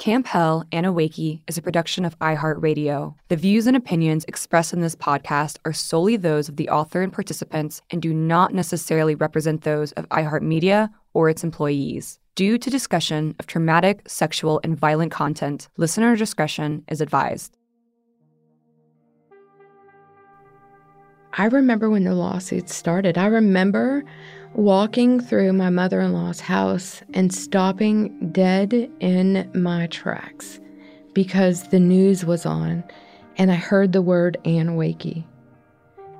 Camp Hell Anneewakee is a production of iHeartRadio. The views and opinions expressed in this podcast are solely those of the author and participants and do not necessarily represent those of iHeartMedia or its employees. Due to discussion of traumatic, sexual, and violent content, listener discretion is advised. I remember when the lawsuits started. I remember walking through my mother in law's house and stopping dead in my tracks because the news was on and I heard the word Anneewakee.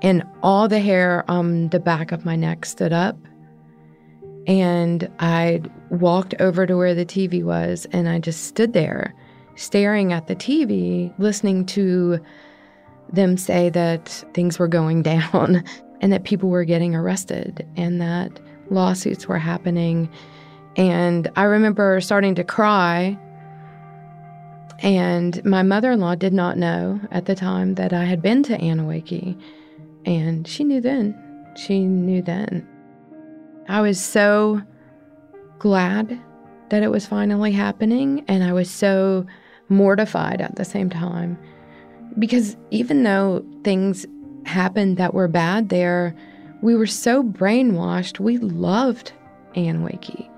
And all the hair on the back of my neck stood up. And I walked over to where the TV was and I just stood there staring at the TV, listening to them say that things were going down and that people were getting arrested and that lawsuits were happening. And I remember starting to cry. And my mother in law did not know at the time that I had been to Anneewakee. And she knew then. She knew then. I was so glad that it was finally happening. And I was so mortified at the same time because even though things happened that were bad there, we were so brainwashed, we loved Anneewakee.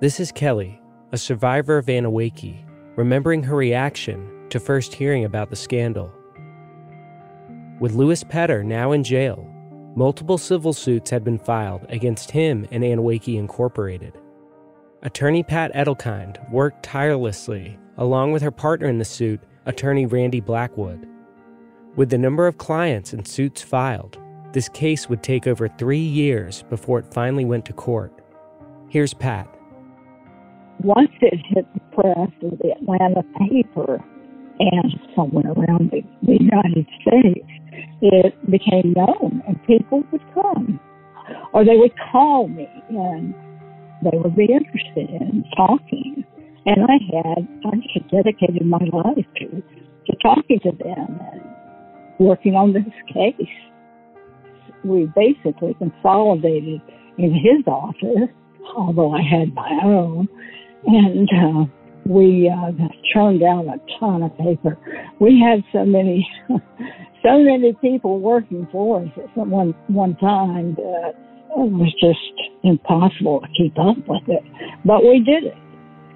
This is Kelly, a survivor of Anneewakee, remembering her reaction to first hearing about the scandal. With Louis Petter now in jail, multiple civil suits had been filed against him and Anneewakee Incorporated. Attorney Pat Edelkind worked tirelessly, along with her partner in the suit, attorney Randy Blackwood. With the number of clients and suits filed, this case would take over three years before it finally went to court. Here's Pat. Once it hit the press of the Atlanta paper and somewhere around the, the United States, it became known and people would come. Or they would call me and they would be interested in talking. And I had, I just dedicated my life to, to talking to them and working on this case. We basically consolidated in his office, although I had my own, and uh, we uh, churned out a ton of paper. We had so many, so many people working for us at one one time that it was just impossible to keep up with it. But we did it.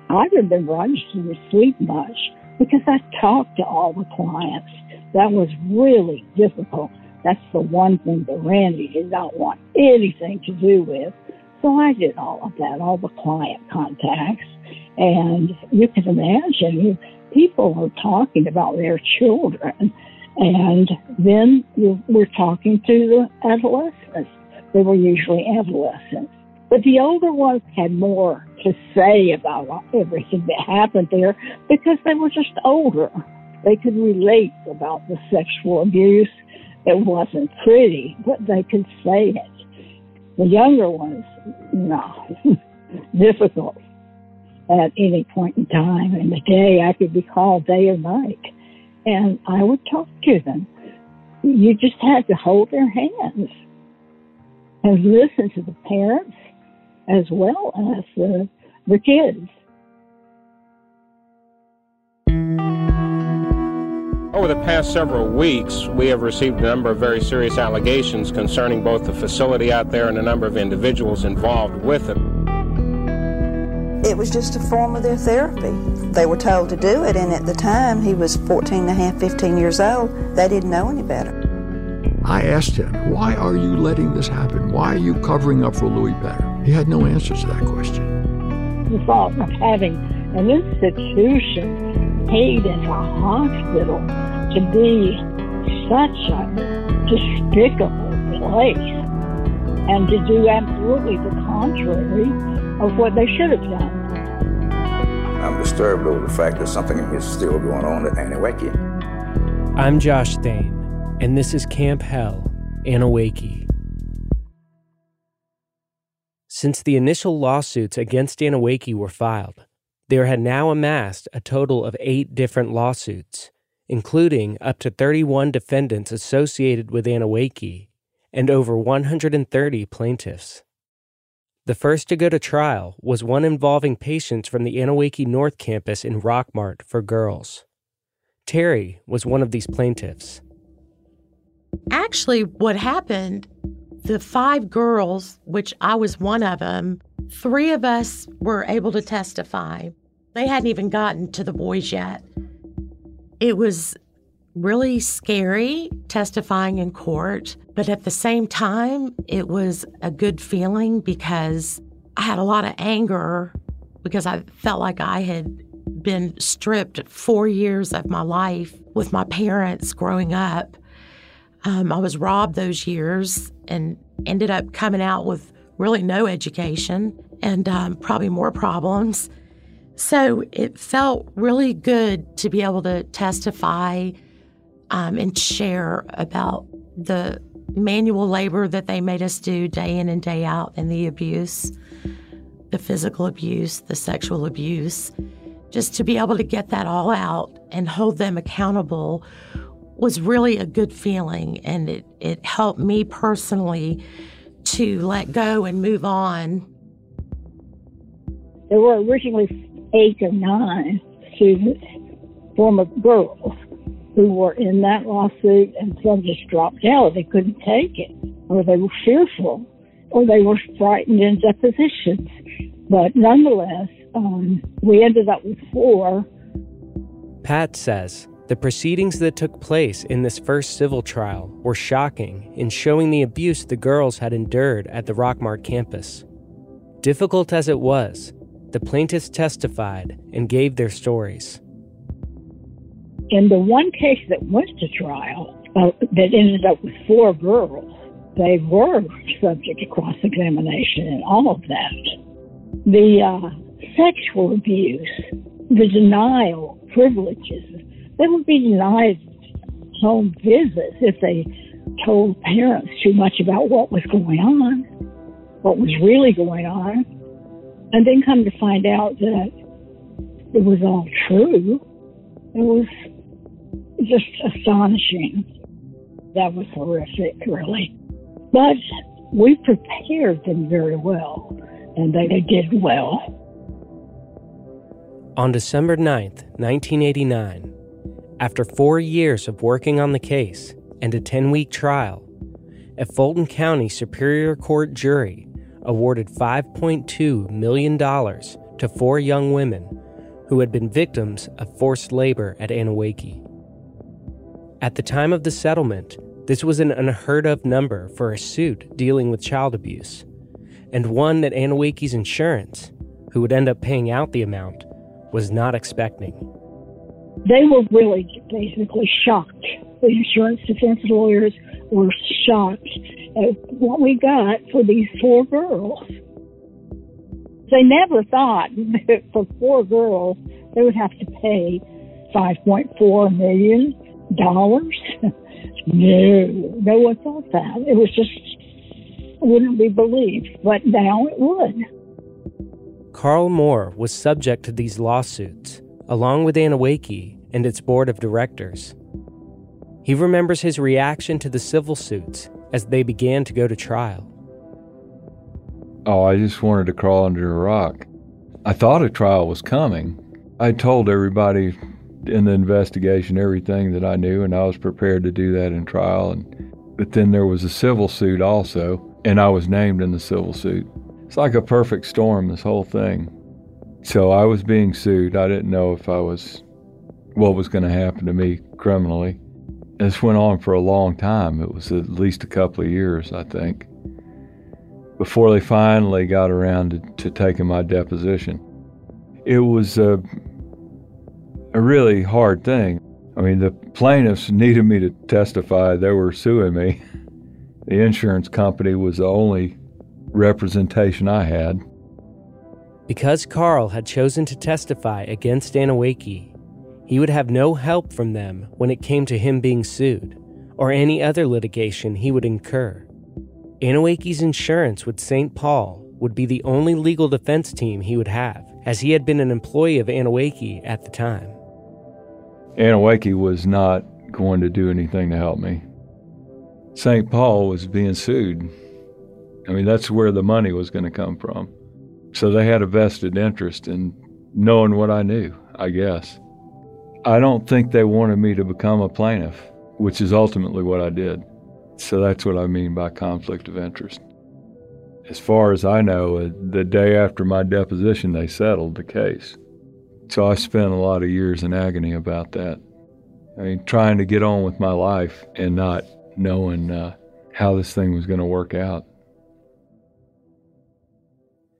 I remember I just didn't sleep much because I talked to all the clients. That was really difficult. That's the one thing that Randy did not want anything to do with So I did all of that, all the client contacts. And you can imagine, people are talking about their children. And then you, we're talking to the adolescents. They were usually adolescents. But the older ones had more to say about everything that happened there because they were just older. They could relate about the sexual abuse. It wasn't pretty, but they could say it. The younger ones, no, difficult at any point in time in the day. I could be called day or night, and I would talk to them. You just had to hold their hands and listen to the parents as well as the, the kids. Over the past several weeks, we have received a number of very serious allegations concerning both the facility out there and a number of individuals involved with it. It was just a form of their therapy. They were told to do it, and at the time, he was 14 and a half, 15 years old. They didn't know any better. I asked him, Why are you letting this happen? Why are you covering up for Louis Petter? He had no answers to that question. The thought of having an institution paid in a hospital to be such a despicable place and to do absolutely the contrary of what they should have done. I'm disturbed over the fact that something is still going on at Anneewakee. I'm Josh Thane, and this is Camp Hell, Anneewakee. Since the initial lawsuits against Anneewakee were filed, there had now amassed a total of eight different lawsuits, including up to 31 defendants associated with Anneewakee and over 130 plaintiffs. The first to go to trial was one involving patients from the Anneewakee North campus in Rockmart for girls. Terry was one of these plaintiffs. Actually, what happened the five girls, which I was one of them, three of us were able to testify. They hadn't even gotten to the boys yet. It was really scary testifying in court, but at the same time, it was a good feeling because I had a lot of anger because I felt like I had been stripped four years of my life with my parents growing up. Um, I was robbed those years and ended up coming out with really no education and um, probably more problems. So it felt really good to be able to testify um, and share about the manual labor that they made us do day in and day out and the abuse, the physical abuse, the sexual abuse. Just to be able to get that all out and hold them accountable was really a good feeling. And it, it helped me personally to let go and move on. There were originally eight or nine students, former girls, who were in that lawsuit, and some just dropped out. They couldn't take it, or they were fearful, or they were frightened in depositions. But nonetheless, um, we ended up with four. Pat says the proceedings that took place in this first civil trial were shocking in showing the abuse the girls had endured at the Rockmart campus. Difficult as it was, the plaintiffs testified and gave their stories. In the one case that went to trial, uh, that ended up with four girls, they were subject to cross examination and all of that. The uh, sexual abuse, the denial, privileges, they would be denied home visits if they told parents too much about what was going on, what was really going on, and then come to find out that it was all true. It was just astonishing. That was horrific, really. But we prepared them very well, and they, they did well. On December 9th, 1989, after four years of working on the case and a 10 week trial, a Fulton County Superior Court jury awarded $5.2 million to four young women who had been victims of forced labor at Anneewakee. At the time of the settlement, this was an unheard of number for a suit dealing with child abuse, and one that Anneewakee's insurance, who would end up paying out the amount, was not expecting. They were really basically shocked. The insurance defense lawyers were shocked at what we got for these four girls. They never thought that for four girls they would have to pay $5.4 million. no, no one thought that. It was just, wouldn't be believed, but now it would. Carl Moore was subject to these lawsuits, along with Anneewakee and its board of directors. He remembers his reaction to the civil suits as they began to go to trial. Oh, I just wanted to crawl under a rock. I thought a trial was coming. I told everybody in the investigation everything that I knew, and I was prepared to do that in trial. And, but then there was a civil suit also, and I was named in the civil suit. It's like a perfect storm, this whole thing. So I was being sued. I didn't know if I was, what was going to happen to me criminally. This went on for a long time. It was at least a couple of years, I think, before they finally got around to, to taking my deposition. It was a a really hard thing. I mean, the plaintiffs needed me to testify. They were suing me. The insurance company was the only representation I had. Because Carl had chosen to testify against Anneewakee, he would have no help from them when it came to him being sued or any other litigation he would incur. Anneewakee's insurance with St. Paul would be the only legal defense team he would have, as he had been an employee of Anneewakee at the time. Anneewakee was not going to do anything to help me. St. Paul was being sued. I mean, that's where the money was going to come from. So they had a vested interest in knowing what I knew, I guess. I don't think they wanted me to become a plaintiff, which is ultimately what I did. So that's what I mean by conflict of interest. As far as I know, uh, the day after my deposition, they settled the case. So I spent a lot of years in agony about that. I mean, trying to get on with my life and not knowing uh, how this thing was going to work out.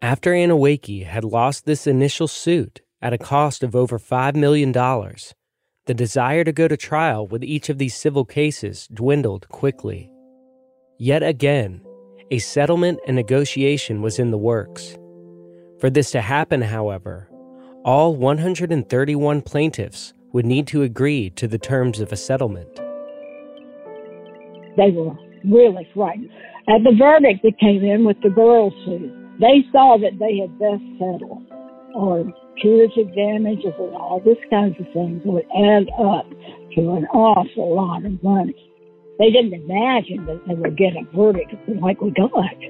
After Anneewakee had lost this initial suit at a cost of over $5 million, the desire to go to trial with each of these civil cases dwindled quickly. Yet again, a settlement and negotiation was in the works. For this to happen, however, all 131 plaintiffs would need to agree to the terms of a settlement. They were really frightened. At the verdict that came in with the girls' suit, they saw that they had best settle, or punitive damages and all this kinds of things would add up to an awful lot of money. They didn't imagine that they would get a verdict like we got.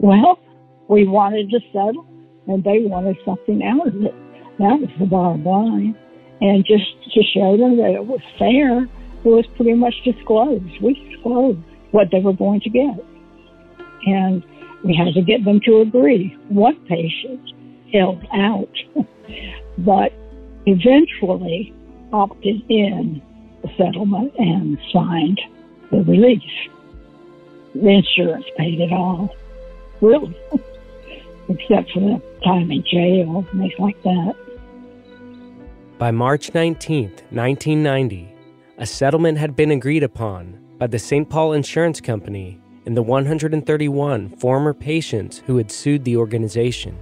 Well, we wanted to settle and they wanted something out of it. That was the bottom line. And just to show them that it was fair, it was pretty much disclosed. We disclosed what they were going to get. And we had to get them to agree. One patient held out, but eventually opted in the settlement and signed the release. The insurance paid it all. Really. except for the time in jail, and things like that. By March 19, 1990, a settlement had been agreed upon by the St. Paul Insurance Company and the 131 former patients who had sued the organization.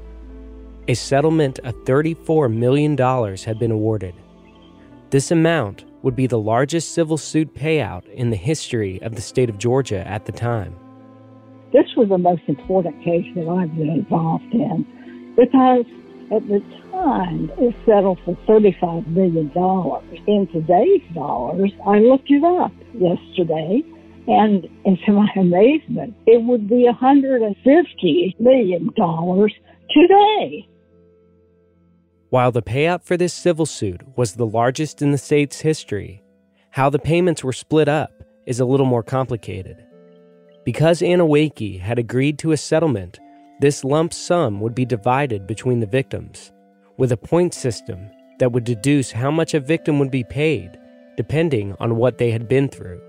A settlement of $34 million had been awarded. This amount would be the largest civil suit payout in the history of the state of Georgia at the time. This was the most important case that I've been involved in because at the time it settled for $35 million. In today's dollars, I looked it up yesterday, and, to my amazement, it would be $150 million today. While the payout for this civil suit was the largest in the state's history, how the payments were split up is a little more complicated. Because Anneewakee had agreed to a settlement, this lump sum would be divided between the victims, with a point system that would deduce how much a victim would be paid depending on what they had been through.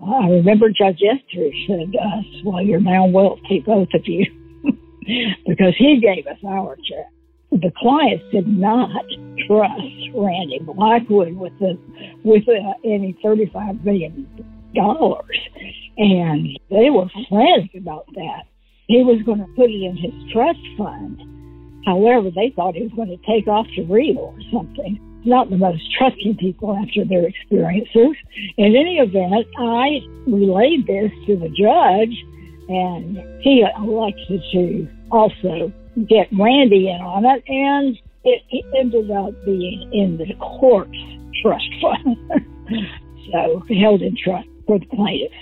Oh, I remember Judge Esther said to us, Well, you're now wealthy, both of you, because he gave us our check. The clients did not trust Randy Blackwood with the with uh, any thirty-five million dollars, and they were frantic about that. He was going to put it in his trust fund. However, they thought he was going to take off to Rio or something not the most trusting people after their experiences. In any event, I relayed this to the judge, and he elected to also get Randy in on it, and it, ended up being in the court's trust fund. so held in trust for the plaintiff.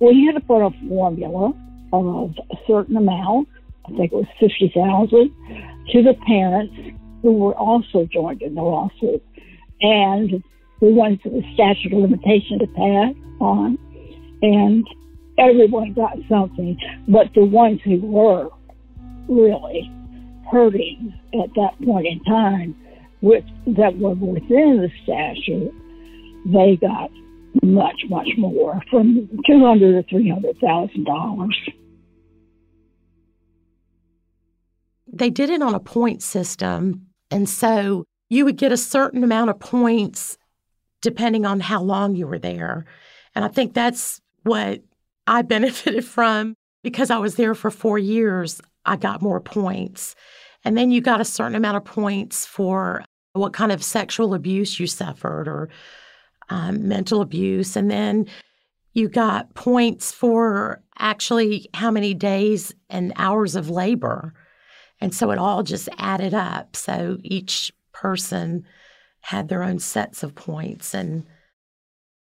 We had to put a formula of a certain amount, I think it was 50000 to the parents who were also joined in the lawsuit and we for the statute of limitation to pass on, and everyone got something, but the ones who were really hurting at that point in time, with that were within the statute, they got much, much more, from two hundred to three hundred thousand dollars. They did it on a point system, and so you would get a certain amount of points depending on how long you were there. And I think that's what I benefited from because I was there for four years. I got more points. And then you got a certain amount of points for what kind of sexual abuse you suffered or um, mental abuse. And then you got points for actually how many days and hours of labor. And so it all just added up. So each person had their own sets of points. And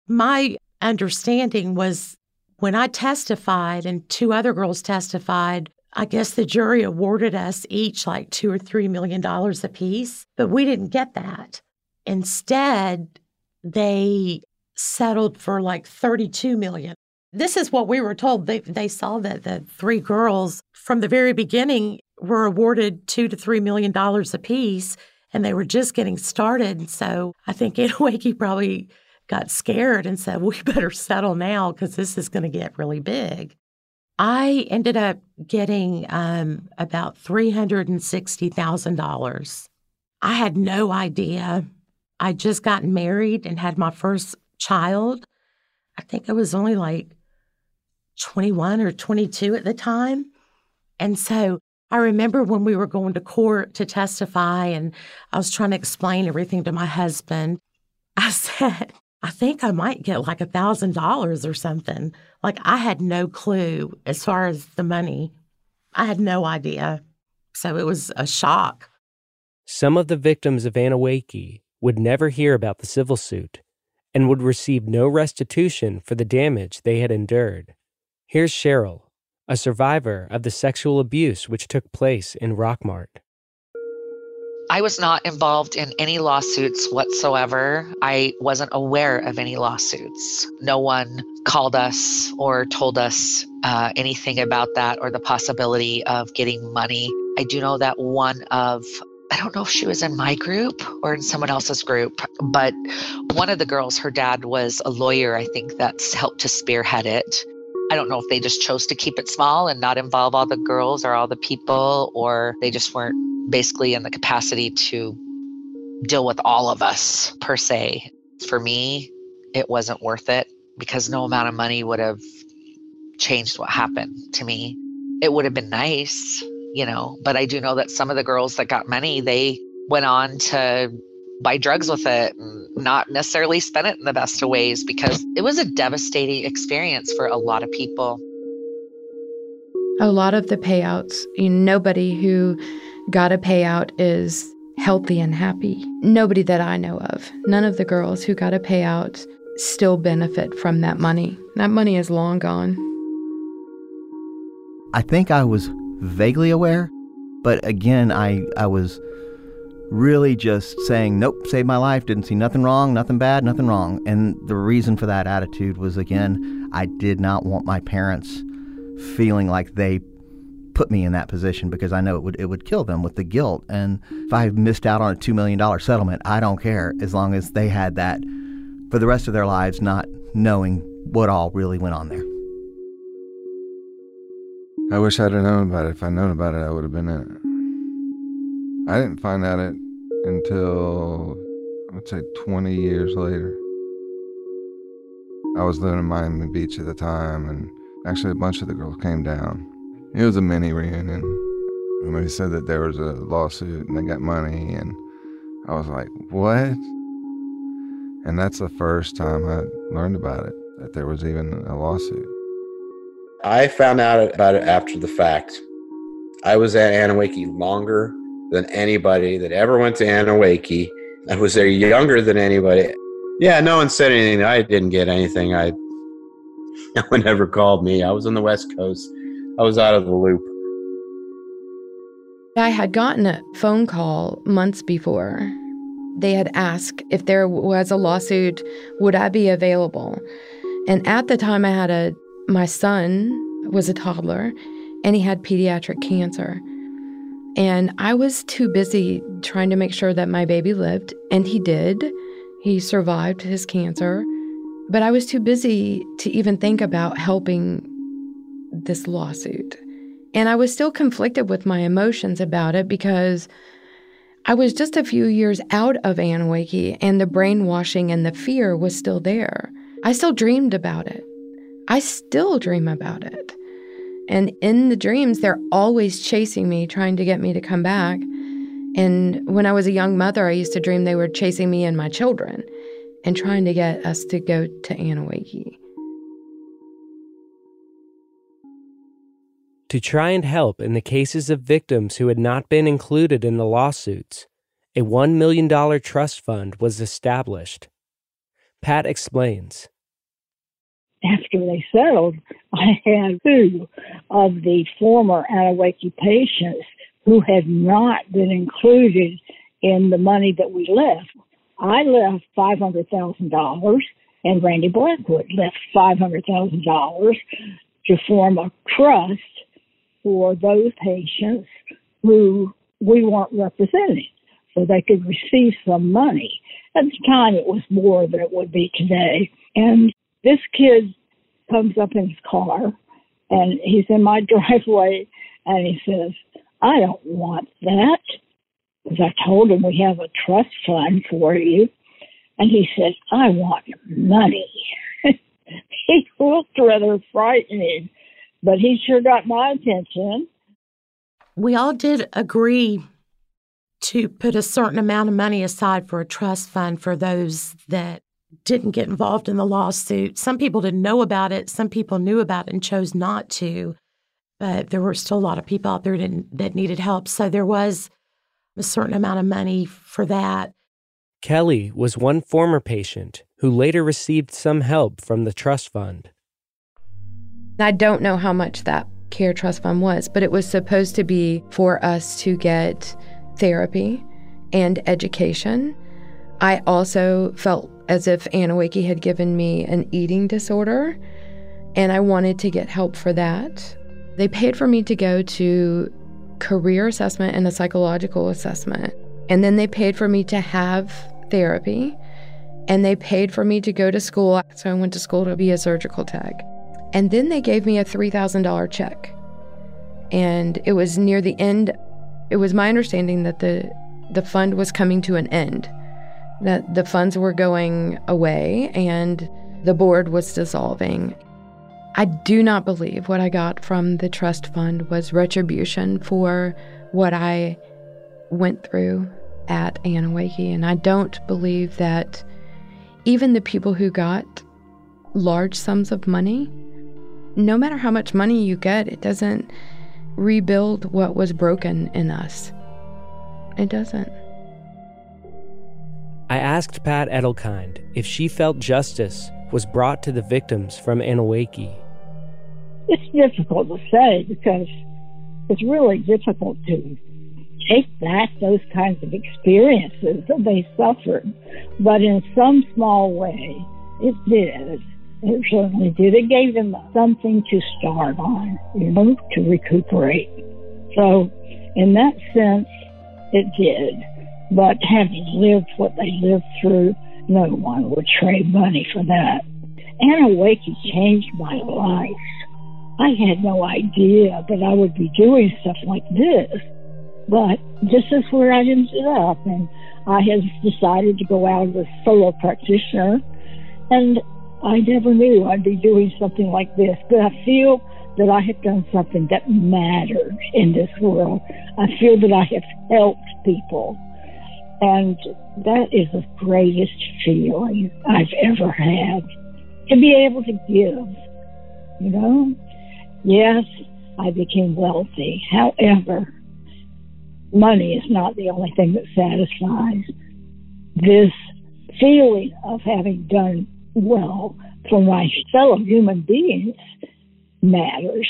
my understanding was when I testified and two other girls testified, I guess the jury awarded us each like two or three million dollars apiece, but we didn't get that. Instead, they settled for like 32 million. This is what we were told. They, they saw that the three girls from the very beginning were awarded two to three million dollars apiece and they were just getting started. So I think Anneewakee probably got scared and said, we better settle now because this is going to get really big. I ended up getting um, about $360,000. I had no idea. I just gotten married and had my first child. I think I was only like 21 or 22 at the time. And so I remember when we were going to court to testify and I was trying to explain everything to my husband. I said, I think I might get like a thousand dollars or something. Like I had no clue as far as the money. I had no idea. So it was a shock. Some of the victims of Anneewakee would never hear about the civil suit and would receive no restitution for the damage they had endured. Here's Cheryl a survivor of the sexual abuse which took place in Rockmart. I was not involved in any lawsuits whatsoever. I wasn't aware of any lawsuits. No one called us or told us uh, anything about that or the possibility of getting money. I do know that one of I don't know if she was in my group or in someone else's group, but one of the girls, her dad was a lawyer, I think that's helped to spearhead it. I don't know if they just chose to keep it small and not involve all the girls or all the people, or they just weren't basically in the capacity to deal with all of us per se. For me, it wasn't worth it because no amount of money would have changed what happened to me. It would have been nice, you know, but I do know that some of the girls that got money, they went on to buy drugs with it and not necessarily spend it in the best of ways because it was a devastating experience for a lot of people. A lot of the payouts, you know, nobody who got a payout is healthy and happy. Nobody that I know of. None of the girls who got a payout still benefit from that money. That money is long gone. I think I was vaguely aware, but again, I, I was really just saying, nope, saved my life, didn't see nothing wrong, nothing bad, nothing wrong. And the reason for that attitude was, again, I did not want my parents feeling like they put me in that position because I know it would it would kill them with the guilt. And if I missed out on a two million dollar settlement, I don't care as long as they had that for the rest of their lives, not knowing what all really went on there. I wish I'd have known about it. If I'd known about it, I would have been in it. I didn't find out it until, I would say, 20 years later. I was living in Miami Beach at the time, and actually, a bunch of the girls came down. It was a mini reunion. And they said that there was a lawsuit and they got money, and I was like, what? And that's the first time I learned about it, that there was even a lawsuit. I found out about it after the fact. I was at Anneewakee longer than anybody that ever went to Anneewakee. I was there younger than anybody. Yeah, no one said anything. I didn't get anything. I no one ever called me. I was on the West Coast. I was out of the loop. I had gotten a phone call months before. They had asked if there was a lawsuit, would I be available? And at the time I had a my son was a toddler and he had pediatric cancer. And I was too busy trying to make sure that my baby lived, and he did. He survived his cancer. But I was too busy to even think about helping this lawsuit. And I was still conflicted with my emotions about it because I was just a few years out of Anneewakee and the brainwashing and the fear was still there. I still dreamed about it. I still dream about it. And in the dreams, they're always chasing me, trying to get me to come back. And when I was a young mother, I used to dream they were chasing me and my children and trying to get us to go to Anneewakee. To try and help in the cases of victims who had not been included in the lawsuits, a $1 million trust fund was established. Pat explains after they settled, I had two of the former Anneewakee patients who had not been included in the money that we left. I left $500,000 and Randy Blackwood left $500,000 to form a trust for those patients who we weren't representing so they could receive some money. At the time, it was more than it would be today. And this kid comes up in his car and he's in my driveway and he says, I don't want that. Because I told him we have a trust fund for you. And he says, I want money. he looked rather frightening, but he sure got my attention. We all did agree to put a certain amount of money aside for a trust fund for those that didn't get involved in the lawsuit. Some people didn't know about it. Some people knew about it and chose not to. But there were still a lot of people out there that, that needed help. So there was a certain amount of money for that. Kelly was one former patient who later received some help from the trust fund. I don't know how much that care trust fund was, but it was supposed to be for us to get therapy and education. I also felt as if Anneewakee had given me an eating disorder, and I wanted to get help for that. They paid for me to go to career assessment and a psychological assessment. And then they paid for me to have therapy. And they paid for me to go to school. So I went to school to be a surgical tech. And then they gave me a $3,000 check. And it was near the end. It was my understanding that the, the fund was coming to an end that the funds were going away and the board was dissolving. I do not believe what I got from the trust fund was retribution for what I went through at Anneewakee. And I don't believe that even the people who got large sums of money, no matter how much money you get, it doesn't rebuild what was broken in us. It doesn't. I asked Pat Edelkind if she felt justice was brought to the victims from Anneewakee. It's difficult to say because it's really difficult to take back those kinds of experiences that they suffered. But in some small way, it did. It certainly did. It gave them something to start on, you know, to recuperate. So, in that sense, it did. But having lived what they lived through, no one would trade money for that. Anneewakee changed my life. I had no idea that I would be doing stuff like this, but this is where I ended up, and I have decided to go out as a solo practitioner, and I never knew I'd be doing something like this, but I feel that I have done something that matters in this world. I feel that I have helped people. And that is the greatest feeling I've ever had to be able to give. You know, yes, I became wealthy. However, money is not the only thing that satisfies. This feeling of having done well for my fellow human beings matters.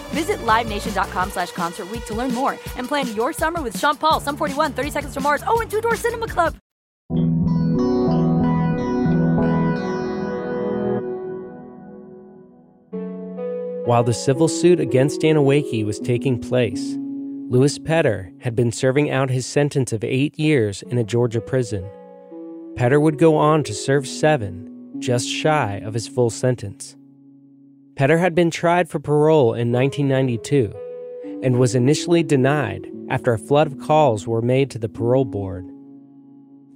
Visit LiveNation.com slash Concert to learn more and plan your summer with Sean Paul, Sum 41, 30 Seconds to Mars, oh, and Two Door Cinema Club. While the civil suit against Anneewakee was taking place, Louis Petter had been serving out his sentence of eight years in a Georgia prison. Petter would go on to serve seven, just shy of his full sentence. Petter had been tried for parole in 1992 and was initially denied after a flood of calls were made to the parole board.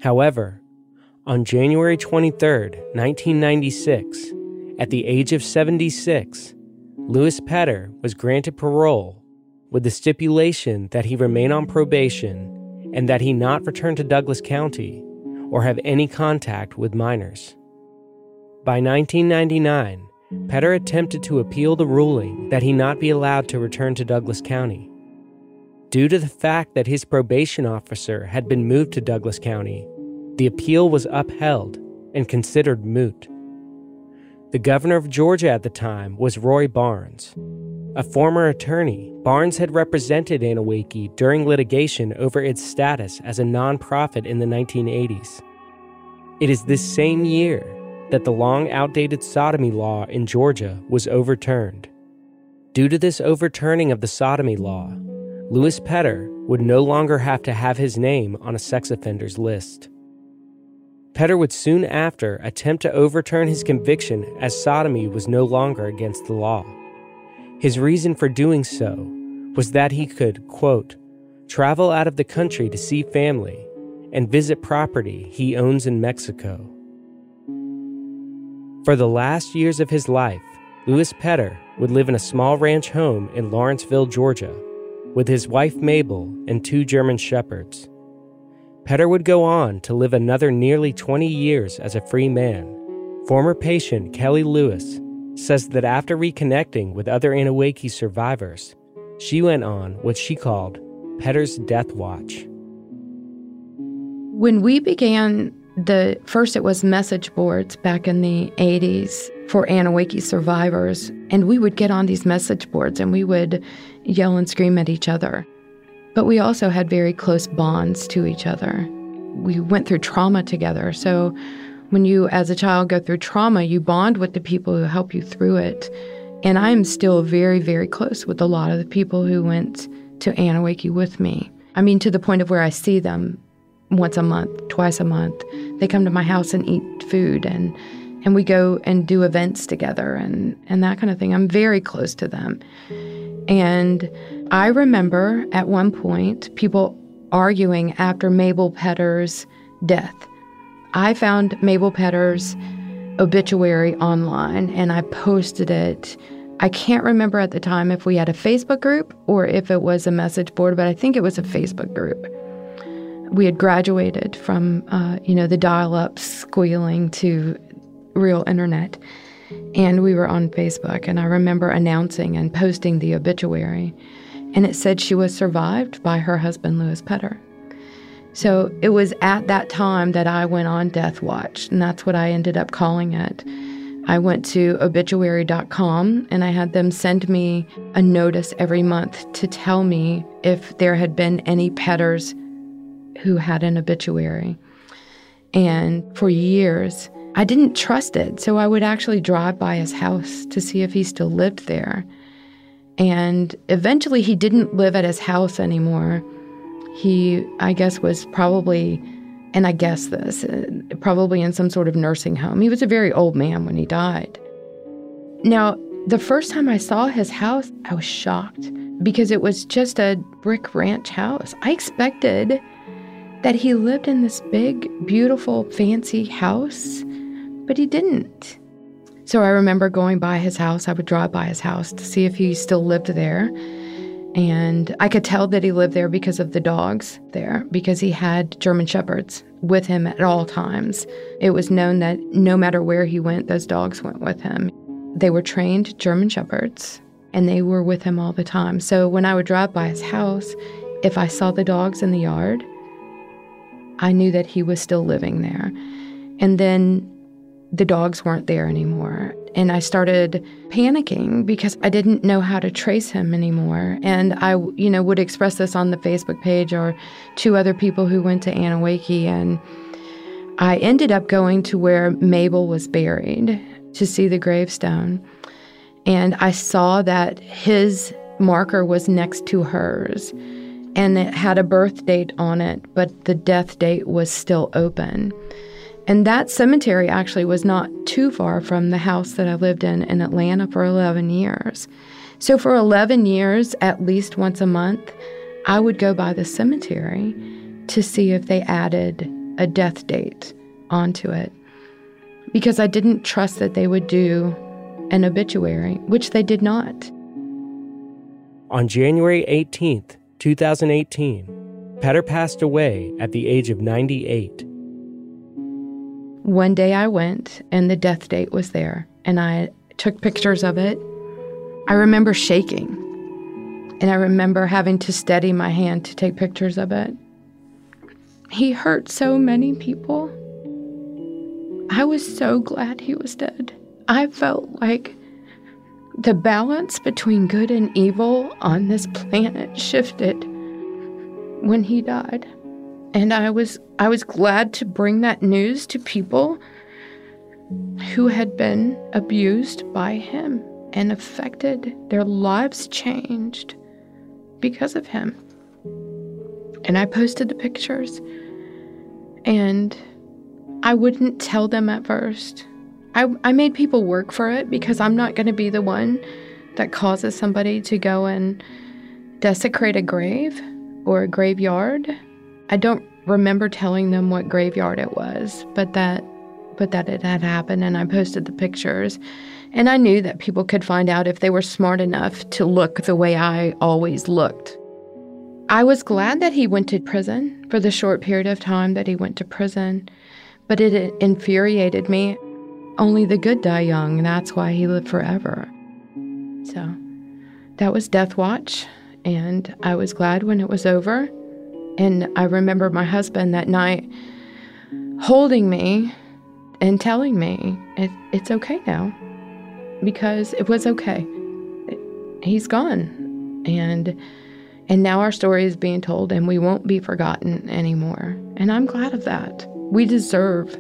However, on January 23, 1996, at the age of 76, Louis Petter was granted parole with the stipulation that he remain on probation and that he not return to Douglas County or have any contact with minors. By 1999, Petter attempted to appeal the ruling that he not be allowed to return to Douglas County. Due to the fact that his probation officer had been moved to Douglas County, the appeal was upheld and considered moot. The governor of Georgia at the time was Roy Barnes. A former attorney, Barnes had represented Anneewakee during litigation over its status as a nonprofit in the 1980s. It is this same year that the long outdated sodomy law in Georgia was overturned. Due to this overturning of the sodomy law, Louis Petter would no longer have to have his name on a sex offenders list. Petter would soon after attempt to overturn his conviction as sodomy was no longer against the law. His reason for doing so was that he could, quote, travel out of the country to see family and visit property he owns in Mexico. For the last years of his life, Louis Petter would live in a small ranch home in Lawrenceville, Georgia, with his wife Mabel and two German shepherds. Petter would go on to live another nearly 20 years as a free man. Former patient Kelly Lewis says that after reconnecting with other Anneewakee survivors, she went on what she called Petter's Death Watch. When we began the first, it was message boards back in the 80s for Anneewakee survivors, and we would get on these message boards and we would yell and scream at each other. But we also had very close bonds to each other. We went through trauma together, so when you, as a child, go through trauma, you bond with the people who help you through it. And I'm still very, very close with a lot of the people who went to Anneewakee with me. I mean, to the point of where I see them once a month, twice a month. They come to my house and eat food and and we go and do events together and and that kind of thing. I'm very close to them. And I remember at one point people arguing after Mabel Petter's death. I found Mabel Petter's obituary online and I posted it. I can't remember at the time if we had a Facebook group or if it was a message board, but I think it was a Facebook group we had graduated from, uh, you know, the dial-up squealing to real internet, and we were on Facebook. And I remember announcing and posting the obituary, and it said she was survived by her husband Louis Petter. So it was at that time that I went on Death Watch, and that's what I ended up calling it. I went to obituary.com and I had them send me a notice every month to tell me if there had been any Petters who had an obituary. And for years, I didn't trust it. So I would actually drive by his house to see if he still lived there. And eventually, he didn't live at his house anymore. He, I guess, was probably, and I guess this, uh, probably in some sort of nursing home. He was a very old man when he died. Now, the first time I saw his house, I was shocked because it was just a brick ranch house. I expected that he lived in this big, beautiful, fancy house, but he didn't. So I remember going by his house. I would drive by his house to see if he still lived there. And I could tell that he lived there because of the dogs there, because he had German Shepherds with him at all times. It was known that no matter where he went, those dogs went with him. They were trained German Shepherds, and they were with him all the time. So when I would drive by his house, if I saw the dogs in the yard, I knew that he was still living there. And then the dogs weren't there anymore. And I started panicking because I didn't know how to trace him anymore. And I, you know, would express this on the Facebook page or to other people who went to Anneewakee. And I ended up going to where Mabel was buried to see the gravestone. And I saw that his marker was next to hers and it had a birth date on it, but the death date was still open. And that cemetery actually was not too far from the house that I lived in in Atlanta for 11 years. So for 11 years, at least once a month, I would go by the cemetery to see if they added a death date onto it because I didn't trust that they would do an obituary, which they did not. On January 18th, 2018, Petter passed away at the age of 98. One day I went and the death date was there, and I took pictures of it. I remember shaking, and I remember having to steady my hand to take pictures of it. He hurt so many people. I was so glad he was dead. I felt like the balance between good and evil on this planet shifted when he died. And I was I was glad to bring that news to people who had been abused by him and affected their lives changed because of him. And I posted the pictures and I wouldn't tell them at first. I, I made people work for it because I'm not going to be the one that causes somebody to go and desecrate a grave or a graveyard. I don't remember telling them what graveyard it was, but that but that it had happened and I posted the pictures. And I knew that people could find out if they were smart enough to look the way I always looked. I was glad that he went to prison for the short period of time that he went to prison, but it infuriated me. Only the good die young, and that's why he lived forever. So that was Death Watch, and I was glad when it was over. And I remember my husband that night holding me and telling me it, it's okay now because it was okay. He's gone. And and now our story is being told and we won't be forgotten anymore. And I'm glad of that. We deserve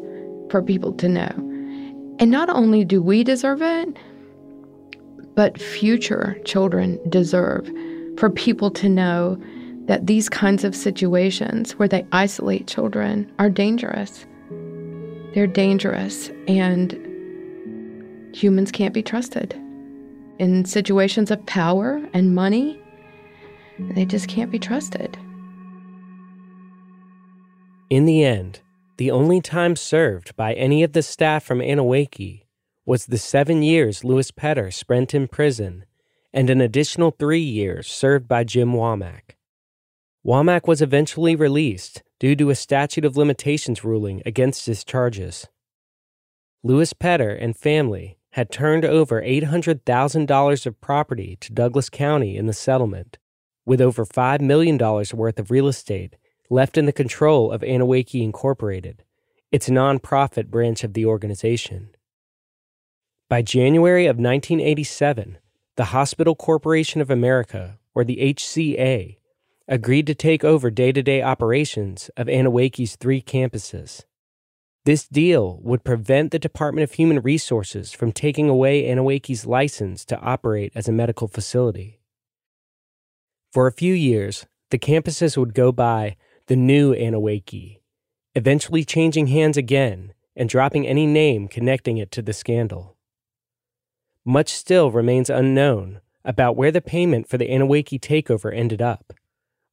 for people to know. And not only do we deserve it, but future children deserve for people to know that these kinds of situations where they isolate children are dangerous. They're dangerous, and humans can't be trusted. In situations of power and money, they just can't be trusted. In the end, the only time served by any of the staff from Anneewakee was the seven years Louis Petter spent in prison and an additional three years served by Jim Womack. Womack was eventually released due to a statute of limitations ruling against his charges. Louis Petter and family had turned over $800,000 of property to Douglas County in the settlement, with over $5 million worth of real estate left in the control of Anneewakee Incorporated, its nonprofit branch of the organization. By January of 1987, the Hospital Corporation of America, or the HCA, agreed to take over day to day operations of Anneewakee's three campuses. This deal would prevent the Department of Human Resources from taking away Anneewakee's license to operate as a medical facility. For a few years, the campuses would go by the new Anneewakee, eventually changing hands again and dropping any name connecting it to the scandal. Much still remains unknown about where the payment for the Anneewakee takeover ended up,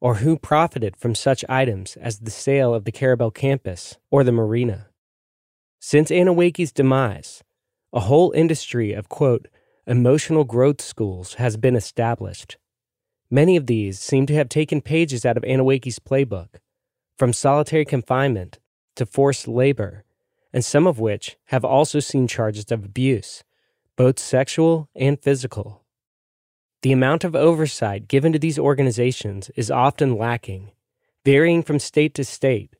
or who profited from such items as the sale of the Carabel campus or the marina. Since Anneewakee's demise, a whole industry of, quote, emotional growth schools has been established Many of these seem to have taken pages out of Anneewakee's playbook, from solitary confinement to forced labor, and some of which have also seen charges of abuse, both sexual and physical. The amount of oversight given to these organizations is often lacking, varying from state to state,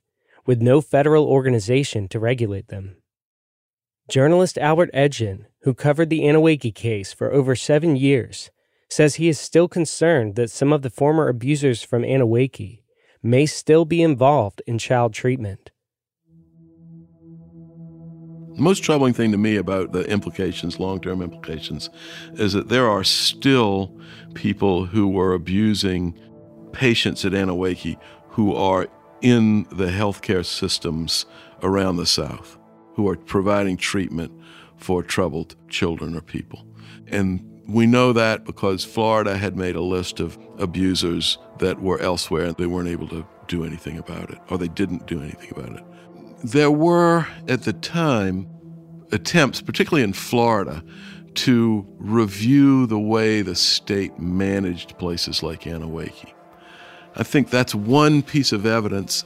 with no federal organization to regulate them. Journalist Albert Edgin, who covered the Anneewakee case for over seven years, says he is still concerned that some of the former abusers from Anneewakee may still be involved in child treatment. The most troubling thing to me about the implications, long term implications, is that there are still people who were abusing patients at Anneewakee who are in the healthcare systems around the South, who are providing treatment for troubled children or people. And we know that because Florida had made a list of abusers that were elsewhere and they weren't able to do anything about it, or they didn't do anything about it. There were, at the time, attempts, particularly in Florida, to review the way the state managed places like Anneewakee. I think that's one piece of evidence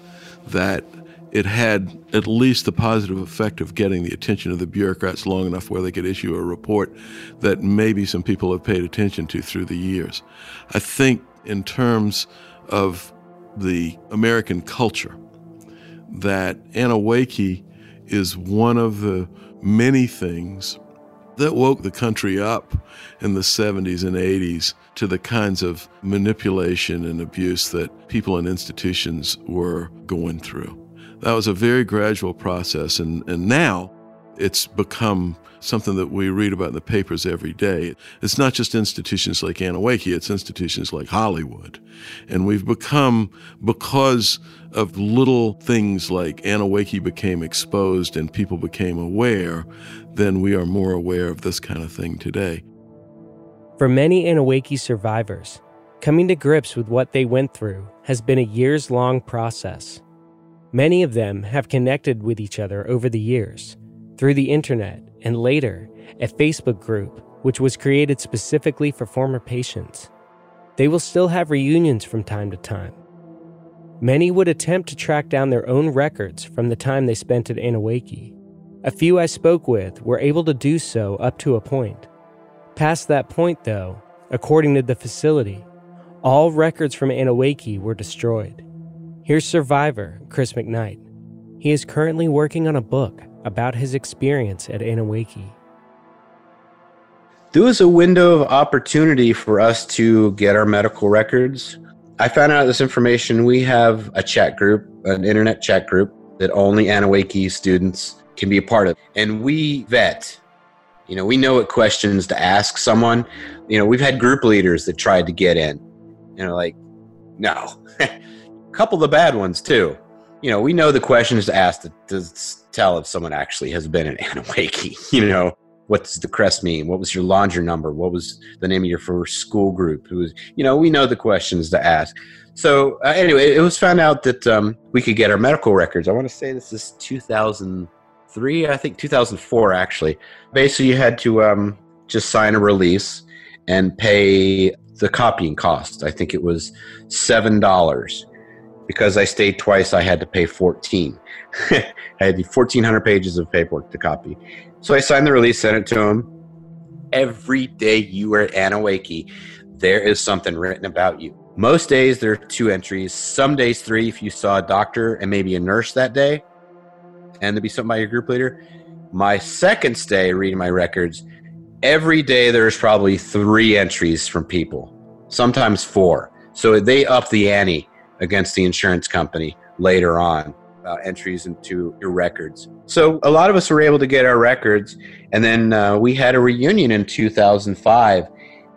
that it had at least the positive effect of getting the attention of the bureaucrats long enough where they could issue a report that maybe some people have paid attention to through the years. I think, in terms of the American culture, that Anneewakee is one of the many things that woke the country up in the 70s and 80s to the kinds of manipulation and abuse that people and institutions were going through. That was a very gradual process. And, and now It's become something that we read about in the papers every day. It's not just institutions like Anneewakee, it's institutions like Hollywood. And we've become, because of little things like Anneewakee became exposed and people became aware, then we are more aware of this kind of thing today. For many Anneewakee survivors, coming to grips with what they went through has been a years long process. Many of them have connected with each other over the years through the internet and later a Facebook group which was created specifically for former patients. They will still have reunions from time to time. Many would attempt to track down their own records from the time they spent at Anneewakee. A few I spoke with were able to do so up to a point. Past that point, though, according to the facility, all records from Anneewakee were destroyed. Here's survivor Chris McKnight. He is currently working on a book about his experience at Anneewakee. There was a window of opportunity for us to get our medical records. I found out this information. We have a chat group, an internet chat group that only Anneewakee students can be a part of. And we vet, you know, we know what questions to ask someone. You know, we've had group leaders that tried to get in, you know, like, no. couple of the bad ones too. You know, we know the questions to ask to, to tell if someone actually has been an Anneewakee. You know, what does the crest mean? What was your laundry number? What was the name of your first school group? Who was, you know, we know the questions to ask. So uh, anyway, it was found out that um, we could get our medical records. I want to say this is 2003, I think 2004 actually. Basically, you had to um, just sign a release and pay the copying cost. I think it was seven dollars. Because I stayed twice, I had to pay 14. I had 1,400 pages of paperwork to copy. So I signed the release, sent it to him. Every day you were at Anneewakee, there is something written about you. Most days there are two entries, some days three if you saw a doctor and maybe a nurse that day, and there'd be something by your group leader. My second stay reading my records, every day there's probably three entries from people, sometimes four. So they up the ante against the insurance company later on about entries into your records. So a lot of us were able to get our records, and then uh, we had a reunion in 2005.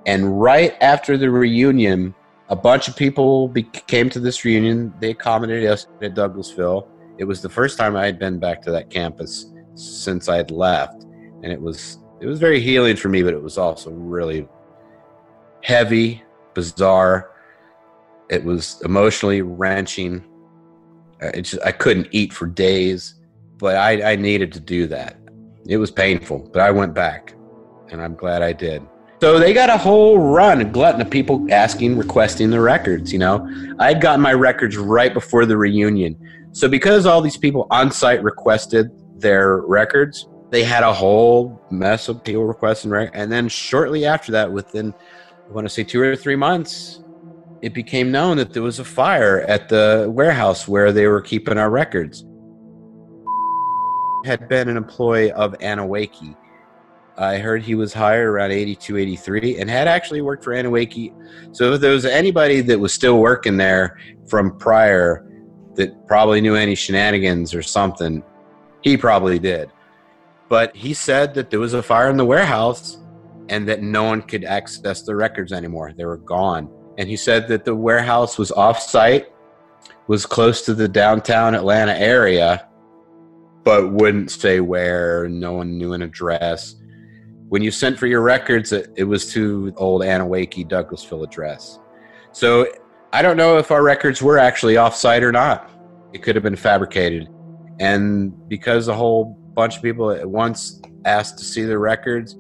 And right after the reunion, a bunch of people be- came to this reunion. They accommodated us at Douglasville. It was the first time I had been back to that campus since I had left, and it was it was very healing for me, but it was also really heavy, bizarre. It was emotionally wrenching. Uh, it just, I couldn't eat for days, but I, I needed to do that. It was painful, but I went back, and I'm glad I did. So they got a whole run, a glutton of people asking, requesting the records. You know, I had gotten my records right before the reunion. So because all these people on site requested their records, they had a whole mess of people requesting records. And then shortly after that, within I want to say two or three months, it became known that there was a fire at the warehouse where they were keeping our records. Had been an employee of Anneewakee. I heard he was hired around 82, 83 and had actually worked for Anneewakee. So if there was anybody that was still working there from prior that probably knew any shenanigans or something, he probably did. But he said that there was a fire in the warehouse and that no one could access the records anymore. They were gone and he said that the warehouse was off-site, was close to the downtown Atlanta area, but wouldn't say where. No one knew an address. When you sent for your records, it, it was to old Anneewakee Douglasville address. So I don't know if our records were actually off-site or not. It could have been fabricated, and because a whole bunch of people at once asked to see the records,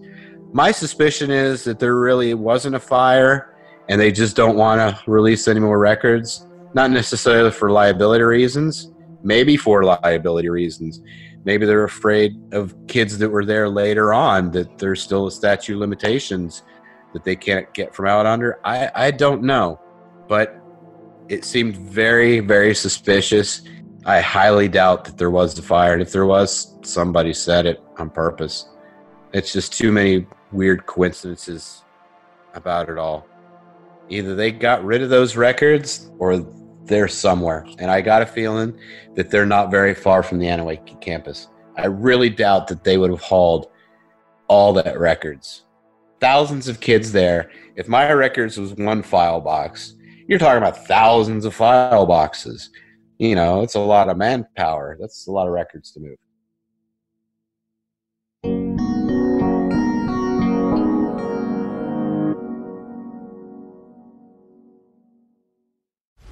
my suspicion is that there really wasn't a fire and they just don't want to release any more records. Not necessarily for liability reasons, maybe for liability reasons. Maybe they're afraid of kids that were there later on that there's still a statute limitations that they can't get from out under. I, I don't know, but it seemed very, very suspicious. I highly doubt that there was a fire. And if there was, somebody said it on purpose. It's just too many weird coincidences about it all either they got rid of those records or they're somewhere. And I got a feeling that they're not very far from the Anneewakee campus. I really doubt that they would have hauled all that records. Thousands of kids there. If my records was one file box, you're talking about thousands of file boxes. You know, it's a lot of manpower. That's a lot of records to move.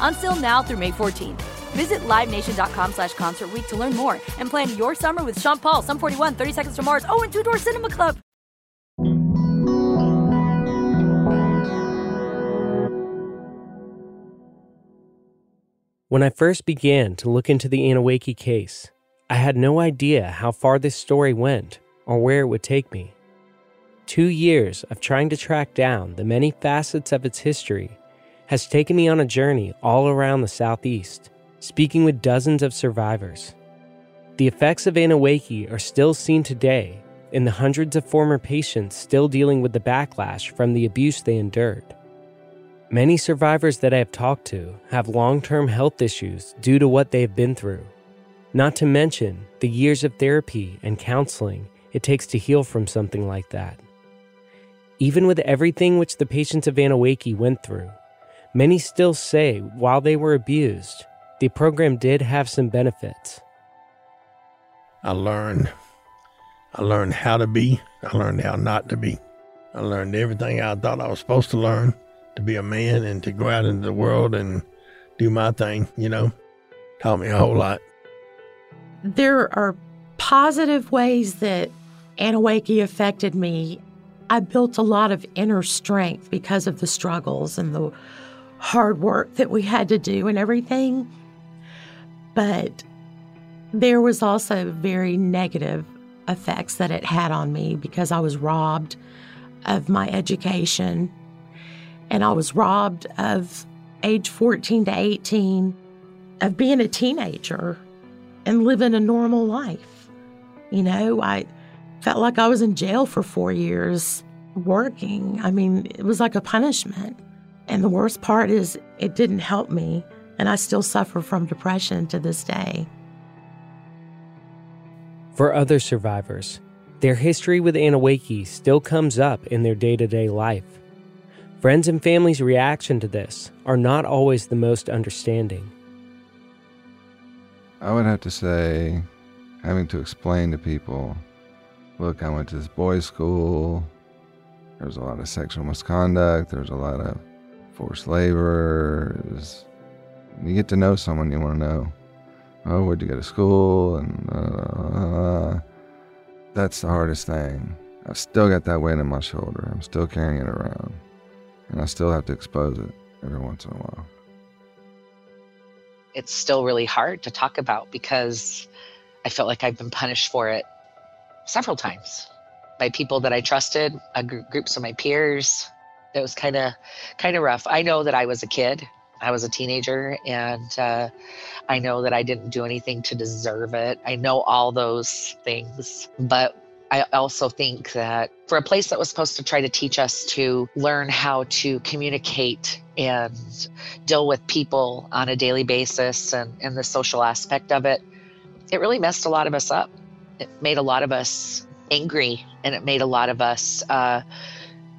Until now through May 14th. Visit LiveNation.com slash Concert to learn more and plan your summer with Sean Paul, Sum 41, 30 Seconds to Mars, oh, and Two Door Cinema Club. When I first began to look into the Anneewakee case, I had no idea how far this story went or where it would take me. Two years of trying to track down the many facets of its history has taken me on a journey all around the Southeast, speaking with dozens of survivors. The effects of Anneewakee are still seen today in the hundreds of former patients still dealing with the backlash from the abuse they endured. Many survivors that I have talked to have long term health issues due to what they have been through, not to mention the years of therapy and counseling it takes to heal from something like that. Even with everything which the patients of Anneewakee went through, many still say while they were abused, the program did have some benefits. I learned I learned how to be, I learned how not to be. I learned everything I thought I was supposed to learn to be a man and to go out into the world and do my thing, you know. Taught me a whole lot. There are positive ways that Anneewakee affected me. I built a lot of inner strength because of the struggles and the hard work that we had to do and everything. But there was also very negative effects that it had on me because I was robbed of my education and I was robbed of age 14 to 18 of being a teenager and living a normal life. You know, I felt like I was in jail for four years working. I mean, it was like a punishment. And the worst part is, it didn't help me. And I still suffer from depression to this day. For other survivors, their history with Anneewakee still comes up in their day to day life. Friends and family's reaction to this are not always the most understanding. I would have to say, having to explain to people look, I went to this boys' school. There was a lot of sexual misconduct. There was a lot of forced labor. Was, you get to know someone, you want to know, oh, where'd you go to school? And uh, that's the hardest thing. I've still got that weight on my shoulder. I'm still carrying it around. And I still have to expose it every once in a while. It's still really hard to talk about because I felt like I've been punished for it several times by people that I trusted, uh, groups of my peers. It was kind of kind of rough. I know that I was a kid. I was a teenager, and uh, I know that I didn't do anything to deserve it. I know all those things, but I also think that for a place that was supposed to try to teach us to learn how to communicate and deal with people on a daily basis and, and the social aspect of it, it really messed a lot of us up. It made a lot of us angry and it made a lot of us uh,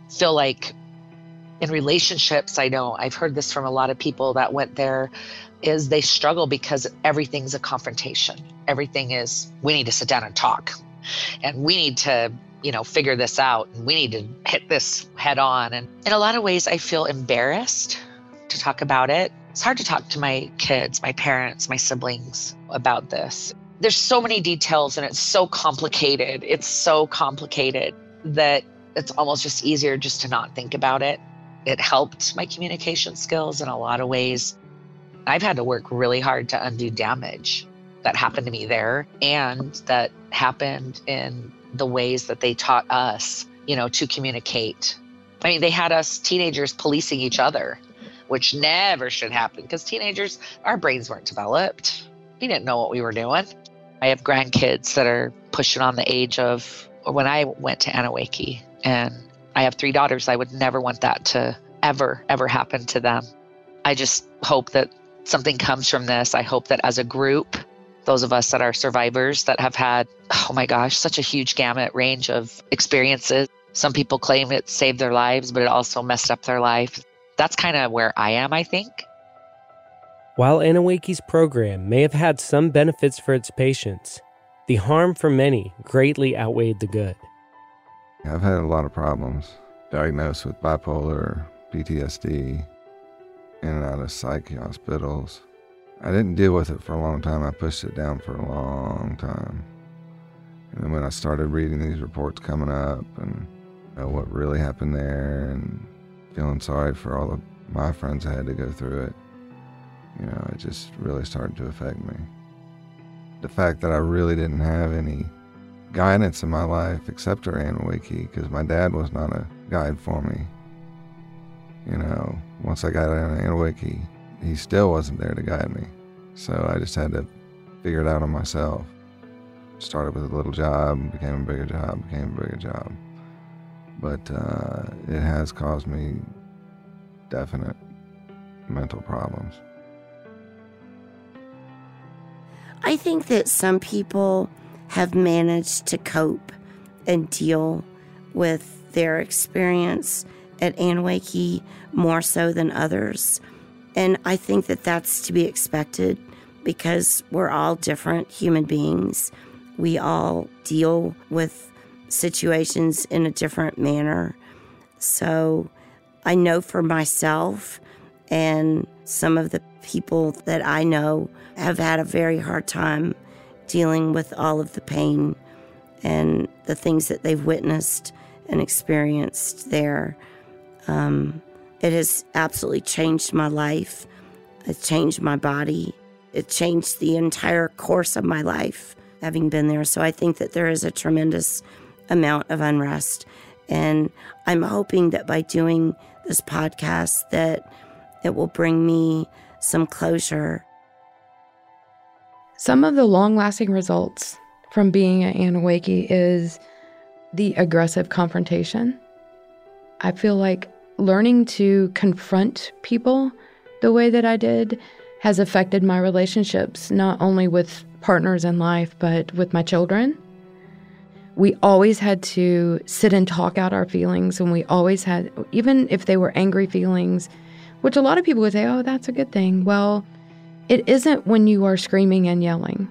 feel like in relationships, I know I've heard this from a lot of people that went there, is they struggle because everything's a confrontation. Everything is, we need to sit down and talk. And we need to you know figure this out and we need to hit this head on. And in a lot of ways i feel embarrassed to talk about it. It's hard to talk to my kids my parents my siblings about this. There's so many details and it's so complicated. It's so complicated that it's almost just easier just to not think about it it helped my communication skills in a lot of ways i've had to work really hard to undo damage that happened to me there and that happened in the ways that they taught us, you know, to communicate. I mean, they had us teenagers policing each other, which never should happen because teenagers, our brains weren't developed. We didn't know what we were doing. I have grandkids that are pushing on the age of when I went to Anneewakee, and I have three daughters. I would never want that to ever, ever happen to them. I just hope that something comes from this. I hope that as a group, those of us that are survivors that have had, oh my gosh, such a huge gamut range of experiences. Some people claim it saved their lives, but it also messed up their life. That's kind of where I am, I think. While Anneewakee's program may have had some benefits for its patients, the harm for many greatly outweighed the good. I've had a lot of problems, diagnosed with bipolar, PTSD, in and out of psych hospitals. I didn't deal with it for a long time. I pushed it down for a long time. And then when I started reading these reports coming up and you know, what really happened there and feeling sorry for all of my friends that had to go through it, you know, it just really started to affect me. The fact that I really didn't have any guidance in my life except for Anneewakee, because my dad was not a guide for me. You know, once I got out of Anneewakee, he still wasn't there to guide me. So I just had to figure it out on myself. Started with a little job, became a bigger job, became a bigger job. But uh, it has caused me definite mental problems. I think that some people have managed to cope and deal with their experience at Anneewakee more so than others. And I think that that's to be expected because we're all different human beings. We all deal with situations in a different manner. So I know for myself and some of the people that I know have had a very hard time dealing with all of the pain and the things that they've witnessed and experienced there. Um, it has absolutely changed my life. It changed my body. It changed the entire course of my life having been there. So I think that there is a tremendous amount of unrest. And I'm hoping that by doing this podcast that it will bring me some closure. Some of the long-lasting results from being at Anneewakee is the aggressive confrontation. I feel like learning to confront people the way that I did has affected my relationships, not only with partners in life, but with my children. we always had to sit and talk out our feelings, and we always had, even if they were angry feelings, which a lot of people would say, oh, that's a good thing. Well, it isn't when you are screaming and yelling,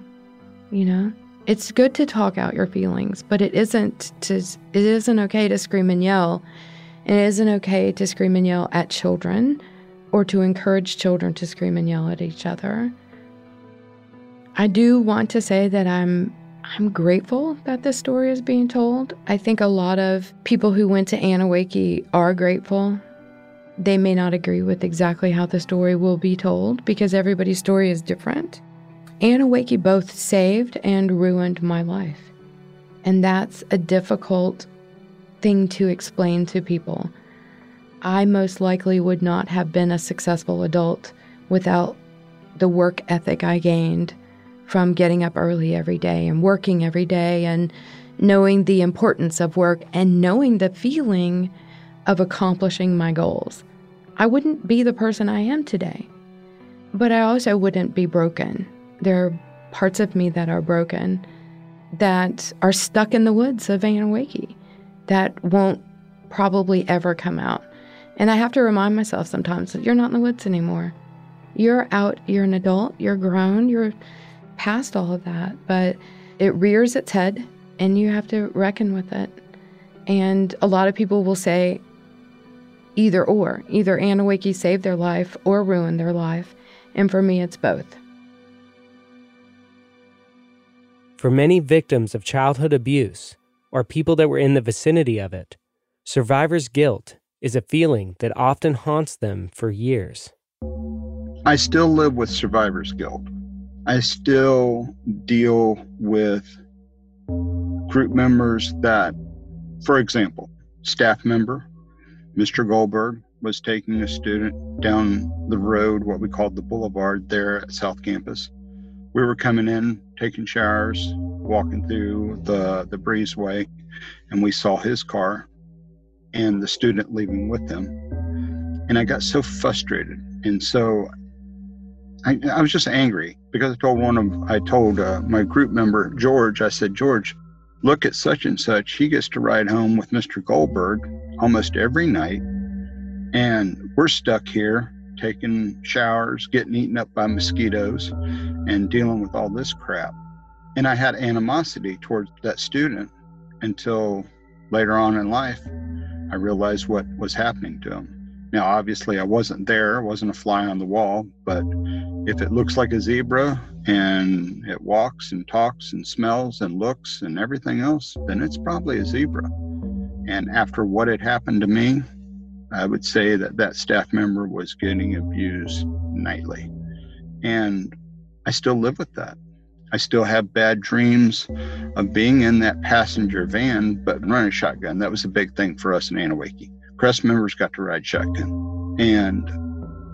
you know? It's good to talk out your feelings, but it isn't to it isn't okay to scream and yell. It isn't okay to scream and yell at children or to encourage children to scream and yell at each other. I do want to say that I'm I'm grateful that this story is being told. I think a lot of people who went to Anneewakee are grateful. They may not agree with exactly how the story will be told because everybody's story is different. Anneewakee both saved and ruined my life. And that's a difficult thing to explain to people. I most likely would not have been a successful adult without the work ethic I gained from getting up early every day and working every day and knowing the importance of work and knowing the feeling of accomplishing my goals. I wouldn't be the person I am today, but I also wouldn't be broken. There are parts of me that are broken that are stuck in the woods of Anneewakee that won't probably ever come out. And I have to remind myself sometimes that you're not in the woods anymore. You're out, you're an adult, you're grown, you're past all of that, but it rears its head and you have to reckon with it. And a lot of people will say either or. Either Anneewakee saved their life or ruined their life. And for me, it's both. For many victims of childhood abuse, or people that were in the vicinity of it, survivor's guilt is a feeling that often haunts them for years. I still live with survivor's guilt. I still deal with group members that, for example, staff member, Mr. Goldberg, was taking a student down the road, what we called the boulevard there at South Campus. We were coming in, taking showers, walking through the, the breezeway, and we saw his car and the student leaving with him. And I got so frustrated. And so I, I was just angry because I told one of I told uh, my group member George. I said, George, look at such and such. He gets to ride home with Mr. Goldberg almost every night, and we're stuck here taking showers, getting eaten up by mosquitoes, and dealing with all this crap. And I had animosity towards that student until later on in life, I realized what was happening to him. Now, obviously, I wasn't there, I wasn't a fly on the wall, but if it looks like a zebra and it walks and talks and smells and looks and everything else, then it's probably a zebra. And after what had happened to me, I would say that that staff member was getting abused nightly. And I still live with that. I still have bad dreams of being in that passenger van, but running shotgun. That was a big thing for us in Anneewakee. Crest members got to ride shotgun. And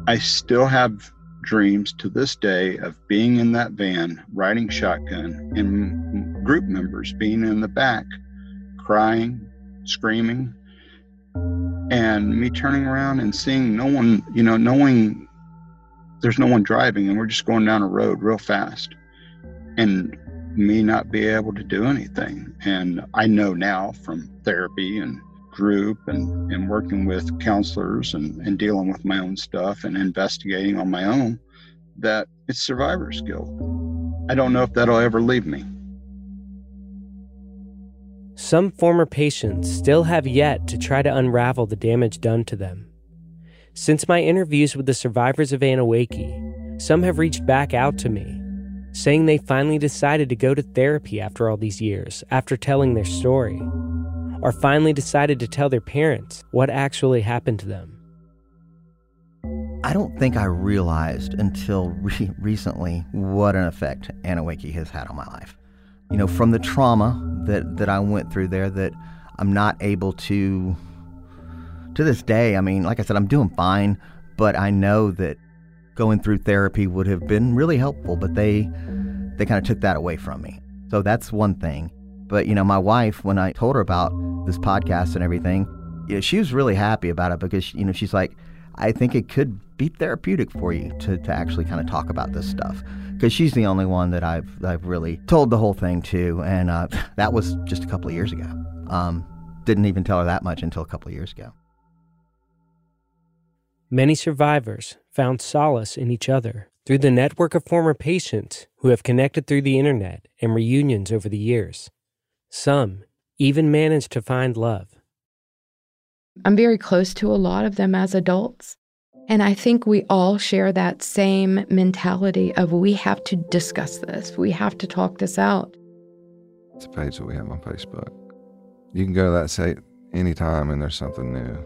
I still have dreams to this day of being in that van, riding shotgun, and group members being in the back, crying, screaming, and me turning around and seeing no one, you know, knowing there's no one driving and we're just going down a road real fast. And me not be able to do anything. And I know now from therapy and group and, and working with counselors and, and dealing with my own stuff and investigating on my own that it's survivor's guilt. I don't know if that'll ever leave me. Some former patients still have yet to try to unravel the damage done to them. Since my interviews with the survivors of Anneewakee, some have reached back out to me, saying they finally decided to go to therapy after all these years, after telling their story or finally decided to tell their parents what actually happened to them. I don't think I realized until re- recently what an effect Anneewakee has had on my life. You know, from the trauma that, that I went through there, that I'm not able to, to this day, I mean, like I said, I'm doing fine, but I know that going through therapy would have been really helpful, but they, they kind of took that away from me. So that's one thing. But, you know, my wife, when I told her about this podcast and everything, you know, she was really happy about it because, you know, she's like, I think it could be therapeutic for you to, to actually kind of talk about this stuff because she's the only one that I've I've really told the whole thing to, and uh, that was just a couple of years ago. Um, didn't even tell her that much until a couple of years ago. Many survivors found solace in each other through the network of former patients who have connected through the internet and reunions over the years. Some even managed to find love. I'm very close to a lot of them as adults. And I think we all share that same mentality of we have to discuss this, we have to talk this out. It's a page that we have on Facebook. You can go to that site anytime and there's something new.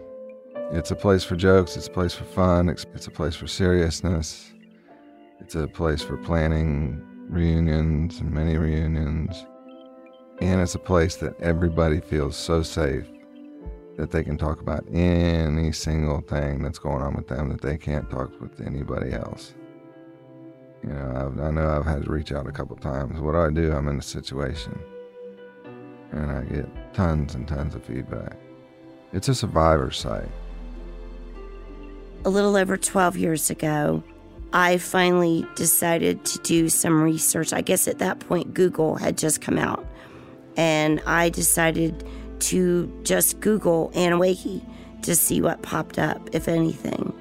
It's a place for jokes, it's a place for fun, it's, it's a place for seriousness, it's a place for planning reunions and many reunions. And it's a place that everybody feels so safe that they can talk about any single thing that's going on with them that they can't talk with anybody else. You know, I've, i know I've had to reach out a couple times. What do I do? I'm in a situation, and I get tons and tons of feedback. It's a survivor site. A little over 12 years ago, I finally decided to do some research. I guess at that point, Google had just come out, and I decided to just Google Anneewakee to see what popped up, if anything.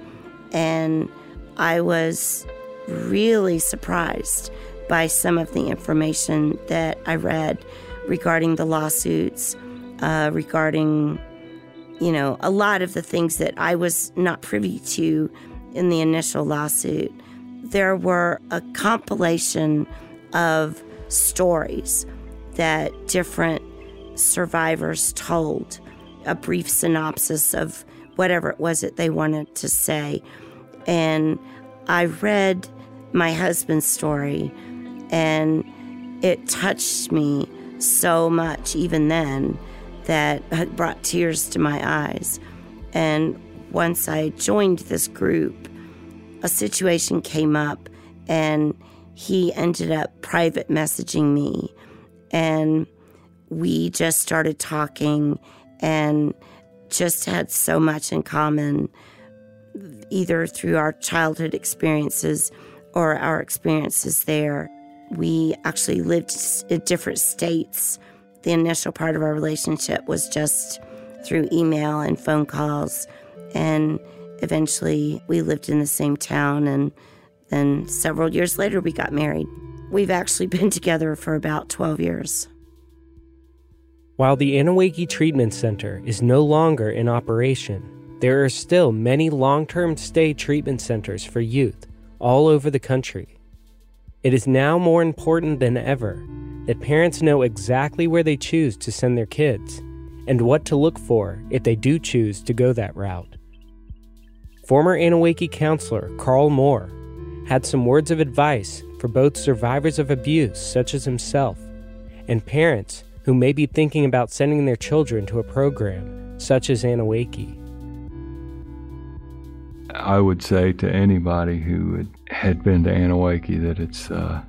And I was really surprised by some of the information that I read regarding the lawsuits, uh, regarding, you know, a lot of the things that I was not privy to in the initial lawsuit. There were a compilation of stories that different survivors told a brief synopsis of whatever it was that they wanted to say. And I read my husband's story, and it touched me so much, even then, that it brought tears to my eyes. And once I joined this group, a situation came up, and he ended up private messaging me. And we just started talking and just had so much in common, either through our childhood experiences or our experiences there. We actually lived in different states. The initial part of our relationship was just through email and phone calls. And eventually we lived in the same town. And then several years later, we got married. We've actually been together for about 12 years. While the Anneewakee Treatment Center is no longer in operation, there are still many long term stay treatment centers for youth all over the country. It is now more important than ever that parents know exactly where they choose to send their kids and what to look for if they do choose to go that route. Former Anneewakee counselor Carl Moore had some words of advice for both survivors of abuse, such as himself, and parents who may be thinking about sending their children to a program such as Anneewakee. I would say to anybody who had, had been to Anneewakee that it's. Uh,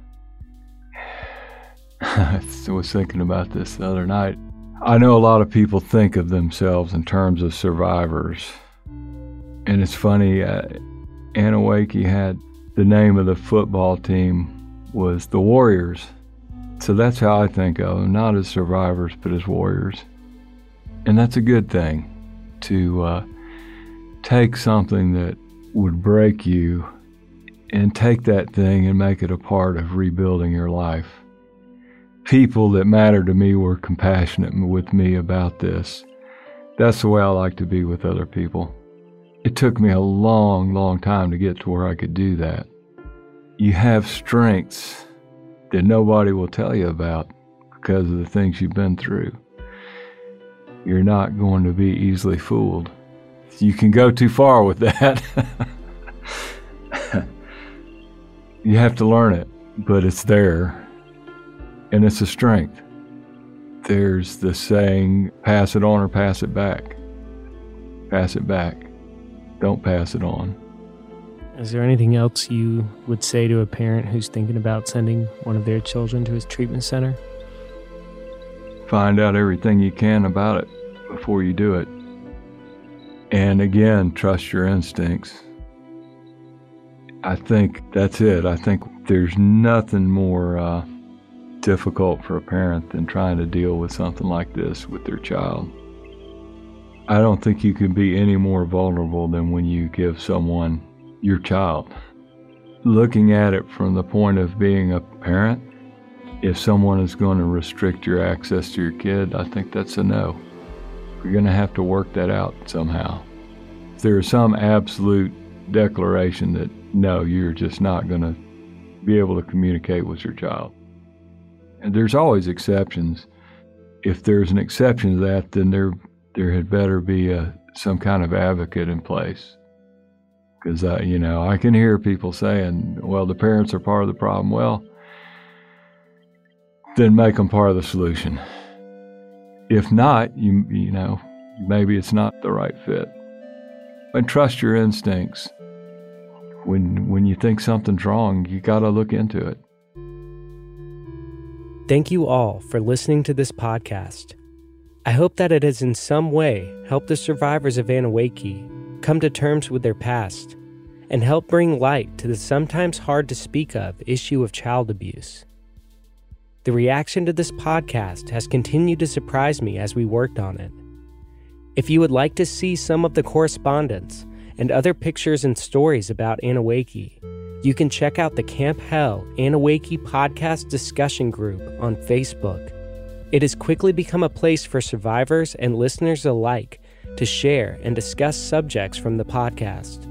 I was thinking about this the other night. I know a lot of people think of themselves in terms of survivors. And it's funny, uh, had the name of the football team was the Warriors. So that's how I think of them, not as survivors, but as warriors. And that's a good thing to uh, take something that would break you and take that thing and make it a part of rebuilding your life. People that matter to me were compassionate with me about this. That's the way I like to be with other people. It took me a long, long time to get to where I could do that. You have strengths that nobody will tell you about because of the things you've been through. You're not going to be easily fooled. You can go too far with that. you have to learn it, but it's there, and it's a strength. There's the saying, pass it on or pass it back. Pass it back. Don't pass it on. Is there anything else you would say to a parent who's thinking about sending one of their children to his treatment center? Find out everything you can about it before you do it. And again, trust your instincts. I think that's it. I think there's nothing more uh, difficult for a parent than trying to deal with something like this with their child. I don't think you can be any more vulnerable than when you give someone your child. Looking at it from the point of being a parent, if someone is going to restrict your access to your kid, I think that's a no. You're going to have to work that out somehow. If there is some absolute declaration that no, you're just not going to be able to communicate with your child. And there's always exceptions. If there's an exception to that, then there there had better be a, some kind of advocate in place. Because uh, you know, I can hear people saying, "Well, the parents are part of the problem." Well, then make them part of the solution. If not, you you know, maybe it's not the right fit. And trust your instincts. When when you think something's wrong, you got to look into it. Thank you all for listening to this podcast. I hope that it has in some way helped the survivors of Anneewakee come to terms with their past and help bring light to the sometimes hard to speak of issue of child abuse. The reaction to this podcast has continued to surprise me as we worked on it. If you would like to see some of the correspondence and other pictures and stories about Anneewakee, you can check out the Camp Hell Anneewakee podcast discussion group on Facebook. It has quickly become a place for survivors and listeners alike to share and discuss subjects from the podcast.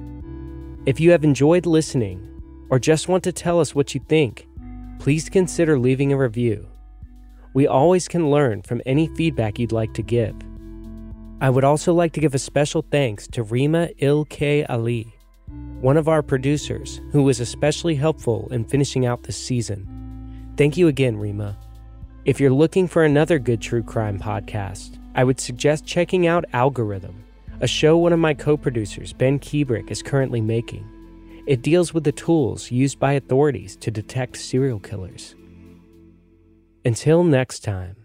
If you have enjoyed listening or just want to tell us what you think, please consider leaving a review. We always can learn from any feedback you'd like to give. I would also like to give a special thanks to Rima Ilke Ali, one of our producers who was especially helpful in finishing out this season. Thank you again, Rima. If you're looking for another good true crime podcast, I would suggest checking out Algorithm, a show one of my co producers, Ben Kubrick, is currently making. It deals with the tools used by authorities to detect serial killers. Until next time.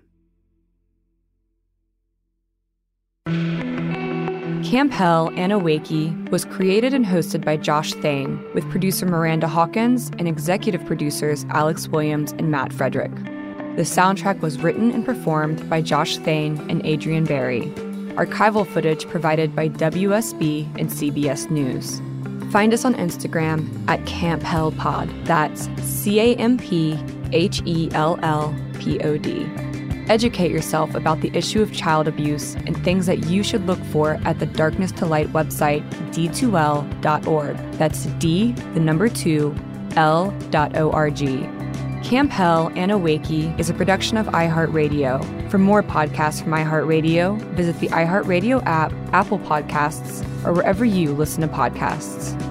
Camp Hell Anneewakee was created and hosted by Josh Thane, with producer Miranda Hawkins and executive producers Alex Williams and Matt Frederick. The soundtrack was written and performed by Josh Thane and Adrian Barry. Archival footage provided by WSB and CBS News. Find us on Instagram at Camp Hell Pod. That's C A M P H E L L P O D. Educate yourself about the issue of child abuse and things that you should look for at the Darkness to Light website, d2l.org. That's D, the number 2, L.org. Camp Hell Anneewakee is a production of iHeartRadio. For more podcasts from iHeartRadio, visit the iHeartRadio app, Apple Podcasts, or wherever you listen to podcasts.